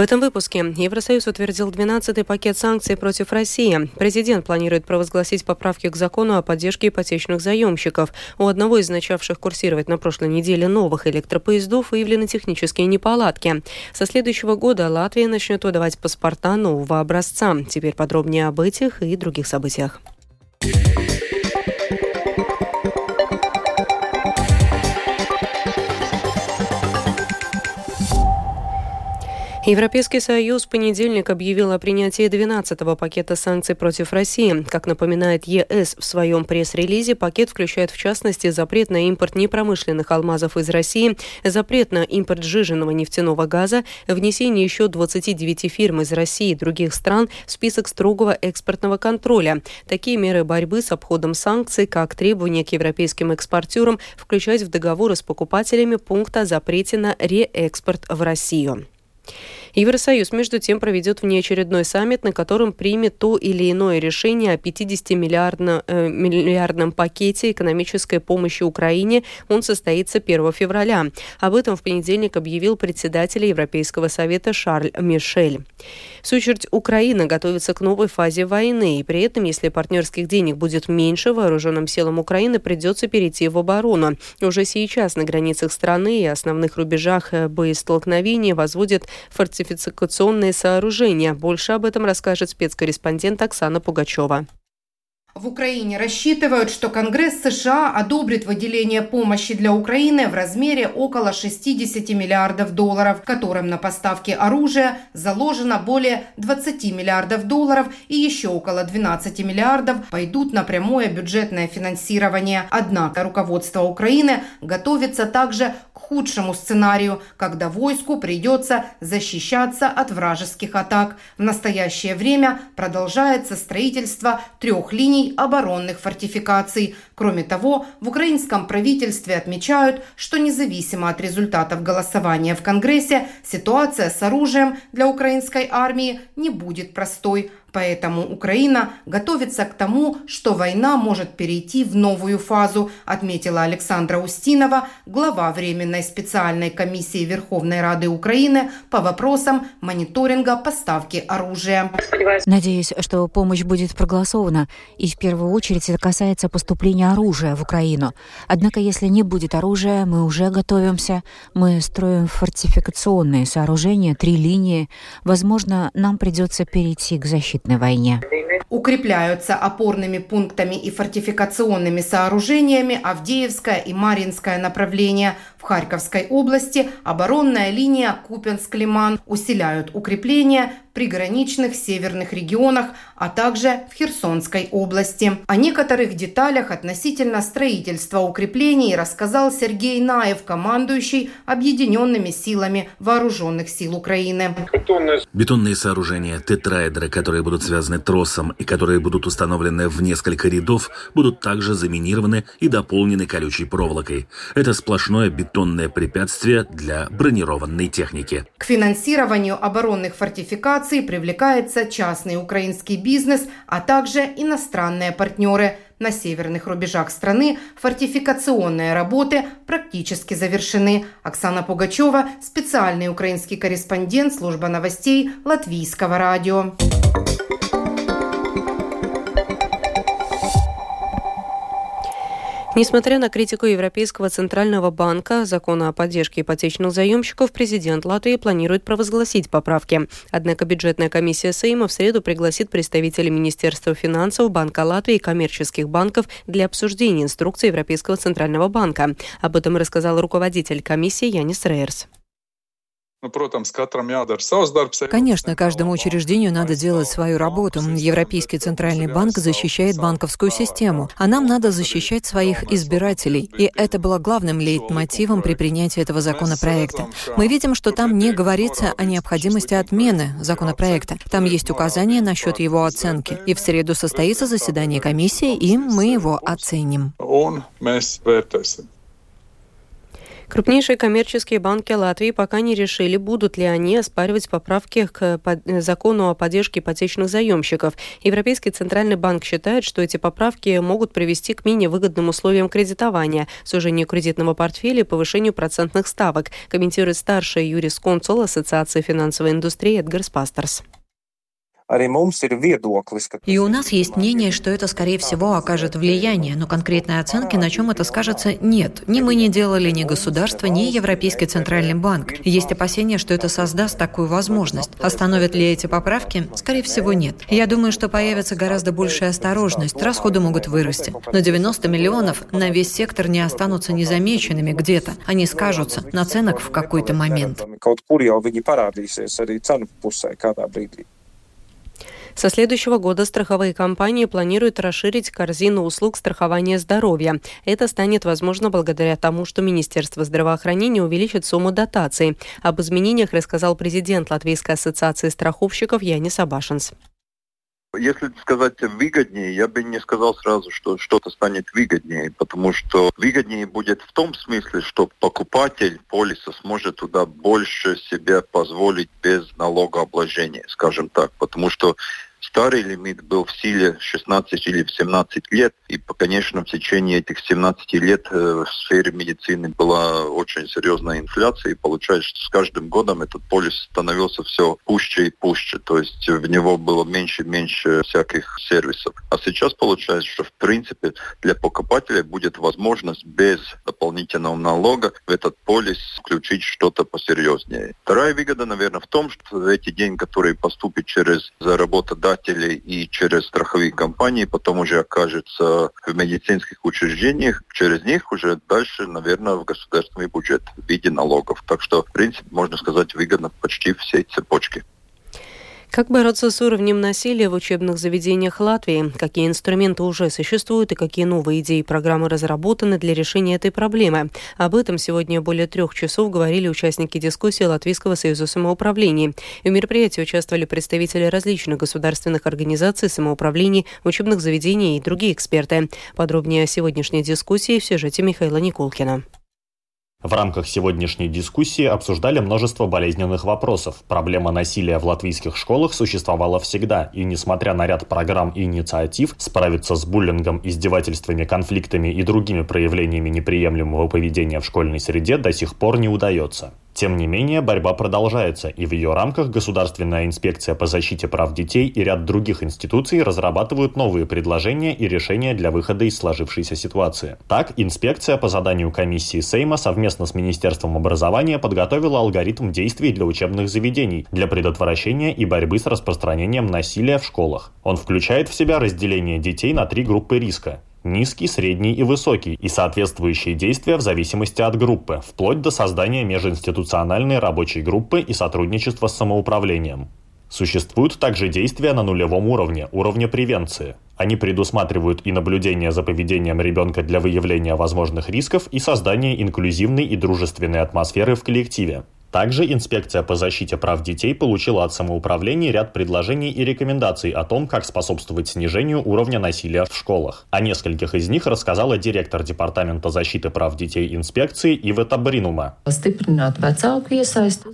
этом выпуске Евросоюз утвердил 12-й пакет санкций против России. Президент планирует провозгласить поправки к закону о поддержке ипотечных заемщиков. У одного из начавших курсировать на прошлой неделе новых электропоездов выявлены технические неполадки. Со следующего года Латвия начнет выдавать паспорта нового образца. Теперь подробнее об этих и других событиях. Европейский Союз в понедельник объявил о принятии 12-го пакета санкций против России. Как напоминает ЕС в своем пресс-релизе, пакет включает в частности запрет на импорт непромышленных алмазов из России, запрет на импорт сжиженного нефтяного газа, внесение еще 29 фирм из России и других стран в список строгого экспортного контроля. Такие меры борьбы с обходом санкций, как требование к европейским экспортерам включать в договоры с покупателями пункт о запрете на реэкспорт в Россию. Евросоюз, между тем, проведет внеочередной саммит, на котором примет то или иное решение о 50-миллиардном э, пакете экономической помощи Украине. Он состоится 1 февраля. Об этом в понедельник объявил председатель Европейского совета Шарль Мишель. В Украина готовится к новой фазе войны, и при этом, если партнерских денег будет меньше, вооруженным силам Украины придется перейти в оборону. Уже сейчас на границах страны и основных рубежах э, боестолкновения возводят фортификационные сооружения. Больше об этом расскажет спецкорреспондент Оксана Пугачева. В Украине рассчитывают, что Конгресс США одобрит выделение помощи для Украины в размере около 60 миллиардов долларов, которым на поставки оружия заложено более 20 миллиардов долларов и еще около 12 миллиардов пойдут на прямое бюджетное финансирование. Однако руководство Украины готовится также к худшему сценарию, когда войску придется защищаться от вражеских атак. В настоящее время продолжается строительство трех линий оборонных фортификаций. Кроме того, в украинском правительстве отмечают, что независимо от результатов голосования в Конгрессе, ситуация с оружием для украинской армии не будет простой. Поэтому Украина готовится к тому, что война может перейти в новую фазу, отметила Александра Устинова, глава Временной специальной комиссии Верховной Рады Украины по вопросам мониторинга поставки оружия. Надеюсь, что помощь будет проголосована, и в первую очередь это касается поступления оружия в Украину. Однако, если не будет оружия, мы уже готовимся. Мы строим фортификационные сооружения, три линии. Возможно, нам придется перейти к защите на войне. Укрепляются опорными пунктами и фортификационными сооружениями Авдеевское и Маринское направления. В Харьковской области оборонная линия Купенск-Лиман усиляют укрепления приграничных северных регионах, а также в Херсонской области. О некоторых деталях относительно строительства укреплений рассказал Сергей Наев, командующий Объединенными силами Вооруженных сил Украины. Бетонные сооружения, тетраэдры, которые будут связаны тросом и которые будут установлены в несколько рядов, будут также заминированы и дополнены колючей проволокой. Это сплошное бетонное препятствие для бронированной техники. К финансированию оборонных фортификаций инноваций привлекается частный украинский бизнес, а также иностранные партнеры. На северных рубежах страны фортификационные работы практически завершены. Оксана Пугачева, специальный украинский корреспондент служба новостей Латвийского радио. Несмотря на критику Европейского центрального банка закона о поддержке ипотечных заемщиков, президент Латвии планирует провозгласить поправки. Однако бюджетная комиссия Сейма в среду пригласит представителей Министерства финансов, Банка Латвии и коммерческих банков для обсуждения инструкции Европейского центрального банка. Об этом рассказал руководитель комиссии Янис Рейерс. Ну, Конечно, каждому учреждению надо делать свою работу. Европейский центральный банк защищает банковскую систему, а нам надо защищать своих избирателей. И это было главным лейтмотивом при принятии этого законопроекта. Мы видим, что там не говорится о необходимости отмены законопроекта. Там есть указания насчет его оценки. И в среду состоится заседание комиссии, и мы его оценим. Крупнейшие коммерческие банки Латвии пока не решили, будут ли они оспаривать поправки к закону о поддержке ипотечных заемщиков. Европейский центральный банк считает, что эти поправки могут привести к менее выгодным условиям кредитования, сужению кредитного портфеля и повышению процентных ставок, комментирует старший юрисконсул Ассоциации финансовой индустрии Эдгар Спастерс. И у нас есть мнение, что это, скорее всего, окажет влияние, но конкретной оценки, на чем это скажется, нет. Ни мы не делали, ни государство, ни Европейский Центральный банк. Есть опасения, что это создаст такую возможность. Остановят ли эти поправки? Скорее всего, нет. Я думаю, что появится гораздо большая осторожность, расходы могут вырасти. Но 90 миллионов на весь сектор не останутся незамеченными где-то. Они скажутся на ценах в какой-то момент. Со следующего года страховые компании планируют расширить корзину услуг страхования здоровья. Это станет возможно благодаря тому, что Министерство здравоохранения увеличит сумму дотаций. Об изменениях рассказал президент Латвийской ассоциации страховщиков Янис Абашинс. Если сказать выгоднее, я бы не сказал сразу, что что-то станет выгоднее, потому что выгоднее будет в том смысле, что покупатель полиса сможет туда больше себе позволить без налогообложения, скажем так, потому что Старый лимит был в силе 16 или 17 лет, и, конечно, в течение этих 17 лет э, в сфере медицины была очень серьезная инфляция, и получается, что с каждым годом этот полис становился все пуще и пуще, то есть в него было меньше и меньше всяких сервисов. А сейчас получается, что в принципе для покупателя будет возможность без дополнительного налога в этот полис включить что-то посерьезнее. Вторая выгода, наверное, в том, что эти деньги, которые поступят через заработать работодателей и через страховые компании, потом уже окажется в медицинских учреждениях, через них уже дальше, наверное, в государственный бюджет в виде налогов. Так что, в принципе, можно сказать, выгодно почти всей цепочке. Как бороться с уровнем насилия в учебных заведениях Латвии? Какие инструменты уже существуют и какие новые идеи и программы разработаны для решения этой проблемы? Об этом сегодня более трех часов говорили участники дискуссии Латвийского союза самоуправлений. В мероприятии участвовали представители различных государственных организаций, самоуправлений, учебных заведений и другие эксперты. Подробнее о сегодняшней дискуссии в сюжете Михаила Никулкина. В рамках сегодняшней дискуссии обсуждали множество болезненных вопросов. Проблема насилия в латвийских школах существовала всегда, и несмотря на ряд программ и инициатив, справиться с буллингом, издевательствами, конфликтами и другими проявлениями неприемлемого поведения в школьной среде до сих пор не удается. Тем не менее, борьба продолжается, и в ее рамках Государственная инспекция по защите прав детей и ряд других институций разрабатывают новые предложения и решения для выхода из сложившейся ситуации. Так, инспекция по заданию комиссии Сейма совместно с Министерством образования подготовила алгоритм действий для учебных заведений для предотвращения и борьбы с распространением насилия в школах. Он включает в себя разделение детей на три группы риска низкий, средний и высокий, и соответствующие действия в зависимости от группы, вплоть до создания межинституциональной рабочей группы и сотрудничества с самоуправлением. Существуют также действия на нулевом уровне, уровне превенции. Они предусматривают и наблюдение за поведением ребенка для выявления возможных рисков и создание инклюзивной и дружественной атмосферы в коллективе. Также инспекция по защите прав детей получила от самоуправления ряд предложений и рекомендаций о том, как способствовать снижению уровня насилия в школах. О нескольких из них рассказала директор Департамента защиты прав детей инспекции Ивета Бринума.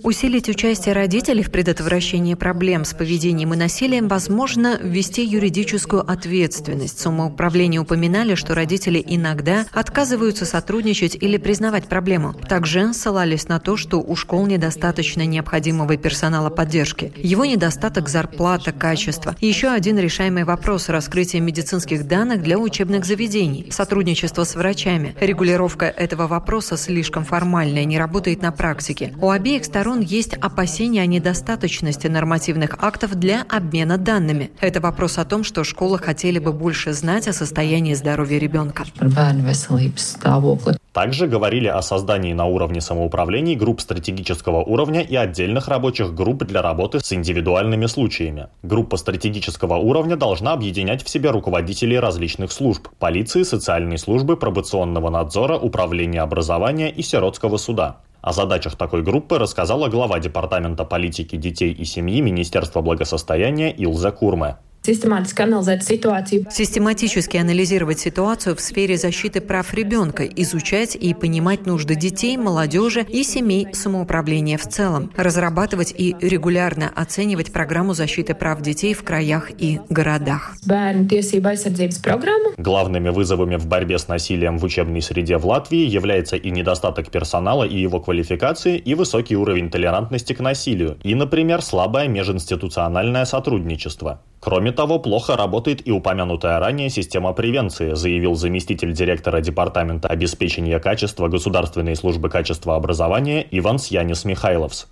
Усилить участие родителей в предотвращении проблем с поведением и насилием возможно ввести юридическую ответственность. Самоуправление упоминали, что родители иногда отказываются сотрудничать или признавать проблему. Также ссылались на то, что у школ недостаточно необходимого персонала поддержки. Его недостаток зарплата, качество. И еще один решаемый вопрос – раскрытие медицинских данных для учебных заведений, сотрудничество с врачами. Регулировка этого вопроса слишком формальная, не работает на практике. У обеих сторон есть опасения о недостаточности нормативных актов для обмена данными. Это вопрос о том, что школы хотели бы больше знать о состоянии здоровья ребенка. Также говорили о создании на уровне самоуправлений групп стратегического уровня и отдельных рабочих групп для работы с индивидуальными случаями. Группа стратегического уровня должна объединять в себе руководителей различных служб – полиции, социальной службы, пробационного надзора, управления образования и сиротского суда. О задачах такой группы рассказала глава Департамента политики детей и семьи Министерства благосостояния Илза Курме. Систематически анализировать ситуацию в сфере защиты прав ребенка, изучать и понимать нужды детей, молодежи и семей самоуправления в целом, разрабатывать и регулярно оценивать программу защиты прав детей в краях и городах. Главными вызовами в борьбе с насилием в учебной среде в Латвии является и недостаток персонала и его квалификации, и высокий уровень толерантности к насилию, и, например, слабое межинституциональное сотрудничество. Кроме того, плохо работает и упомянутая ранее система превенции, заявил заместитель директора Департамента обеспечения качества Государственной службы качества образования Иван Сьянис Михайловс.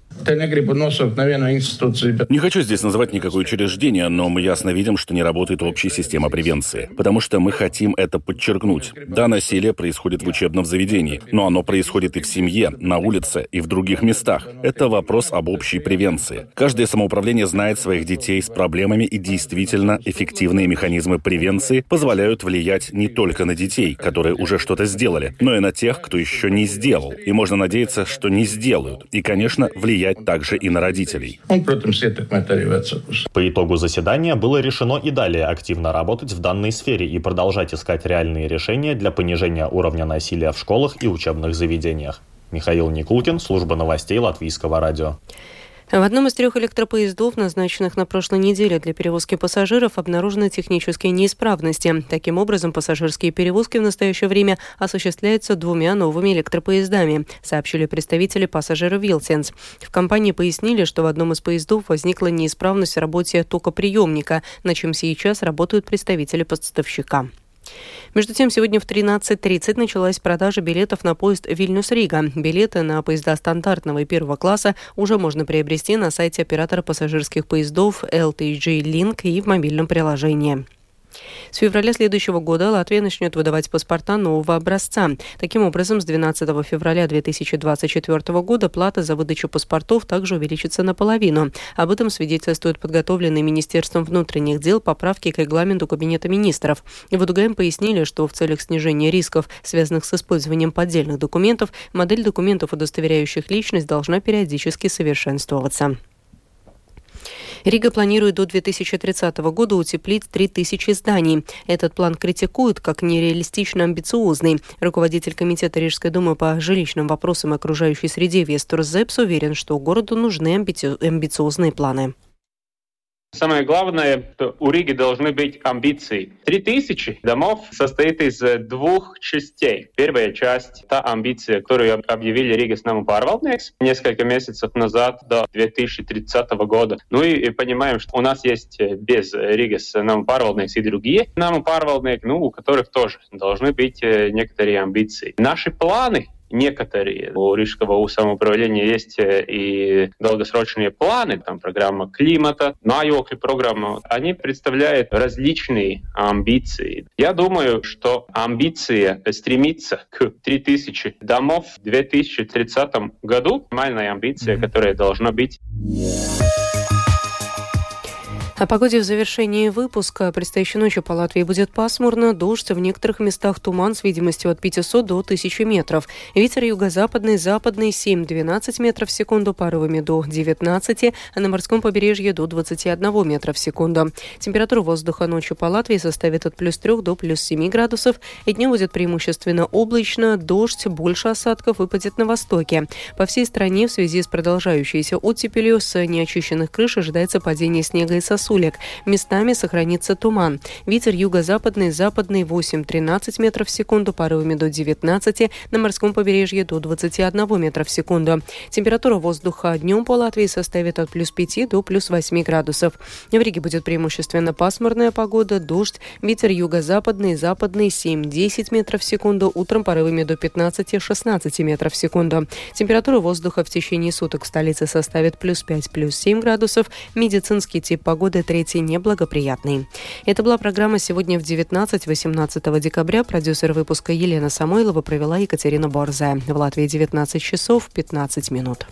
Не хочу здесь называть никакое учреждение, но мы ясно видим, что не работает общая система превенции. Потому что мы хотим это подчеркнуть. Да, насилие происходит в учебном заведении, но оно происходит и в семье, на улице, и в других местах. Это вопрос об общей превенции. Каждое самоуправление знает своих детей с проблемами и действиями действительно эффективные механизмы превенции позволяют влиять не только на детей, которые уже что-то сделали, но и на тех, кто еще не сделал. И можно надеяться, что не сделают. И, конечно, влиять также и на родителей. По итогу заседания было решено и далее активно работать в данной сфере и продолжать искать реальные решения для понижения уровня насилия в школах и учебных заведениях. Михаил Никулкин, служба новостей Латвийского радио. В одном из трех электропоездов, назначенных на прошлой неделе для перевозки пассажиров, обнаружены технические неисправности. Таким образом, пассажирские перевозки в настоящее время осуществляются двумя новыми электропоездами, сообщили представители пассажиров Вилсенс. В компании пояснили, что в одном из поездов возникла неисправность в работе токоприемника, на чем сейчас работают представители поставщика. Между тем, сегодня в 13.30 началась продажа билетов на поезд Вильнюс-Рига. Билеты на поезда стандартного и первого класса уже можно приобрести на сайте оператора пассажирских поездов LTG Link и в мобильном приложении. С февраля следующего года Латвия начнет выдавать паспорта нового образца. Таким образом, с 12 февраля 2024 года плата за выдачу паспортов также увеличится наполовину. Об этом свидетельствует подготовленный Министерством внутренних дел поправки к регламенту Кабинета министров. В УДГМ пояснили, что в целях снижения рисков, связанных с использованием поддельных документов, модель документов, удостоверяющих личность, должна периодически совершенствоваться. Рига планирует до 2030 года утеплить 3000 зданий. Этот план критикуют как нереалистично амбициозный. Руководитель Комитета Рижской думы по жилищным вопросам окружающей среде Вестер Зепс уверен, что городу нужны амбициозные планы. Самое главное, что у Риги должны быть амбиции. Три тысячи домов состоит из двух частей. Первая часть — та амбиция, которую объявили с нами Парвалднекс несколько месяцев назад, до 2030 года. Ну и, понимаем, что у нас есть без Риги с нами Парвалднекс и другие нам Парвалднек, ну, у которых тоже должны быть э, некоторые амбиции. Наши планы некоторые. У Рижского самоуправления есть э, и долгосрочные планы, там программа климата, Майокли программа. Они представляют различные амбиции. Я думаю, что амбиция стремиться к 3000 домов в 2030 году, нормальная амбиция, которая должна быть. О погоде в завершении выпуска. Предстоящей ночью по Латвии будет пасмурно, дождь, в некоторых местах туман с видимостью от 500 до 1000 метров. Ветер юго-западный, западный 7-12 метров в секунду, порывами до 19, а на морском побережье до 21 метра в секунду. Температура воздуха ночью по Латвии составит от плюс 3 до плюс 7 градусов, и днем будет преимущественно облачно, дождь, больше осадков выпадет на востоке. По всей стране в связи с продолжающейся оттепелью с неочищенных крыш ожидается падение снега и сосудов сулек. Местами сохранится туман. Ветер юго-западный, западный 8-13 метров в секунду, порывами до 19, на морском побережье до 21 метра в секунду. Температура воздуха днем по Латвии составит от плюс 5 до плюс 8 градусов. В Риге будет преимущественно пасмурная погода, дождь, ветер юго-западный, западный 7-10 метров в секунду, утром порывами до 15-16 метров в секунду. Температура воздуха в течение суток в столице составит плюс 5, плюс 7 градусов. Медицинский тип погоды третий неблагоприятный. Это была программа «Сегодня в 19-18 декабря». Продюсер выпуска Елена Самойлова провела Екатерина Борзая. В Латвии 19 часов 15 минут.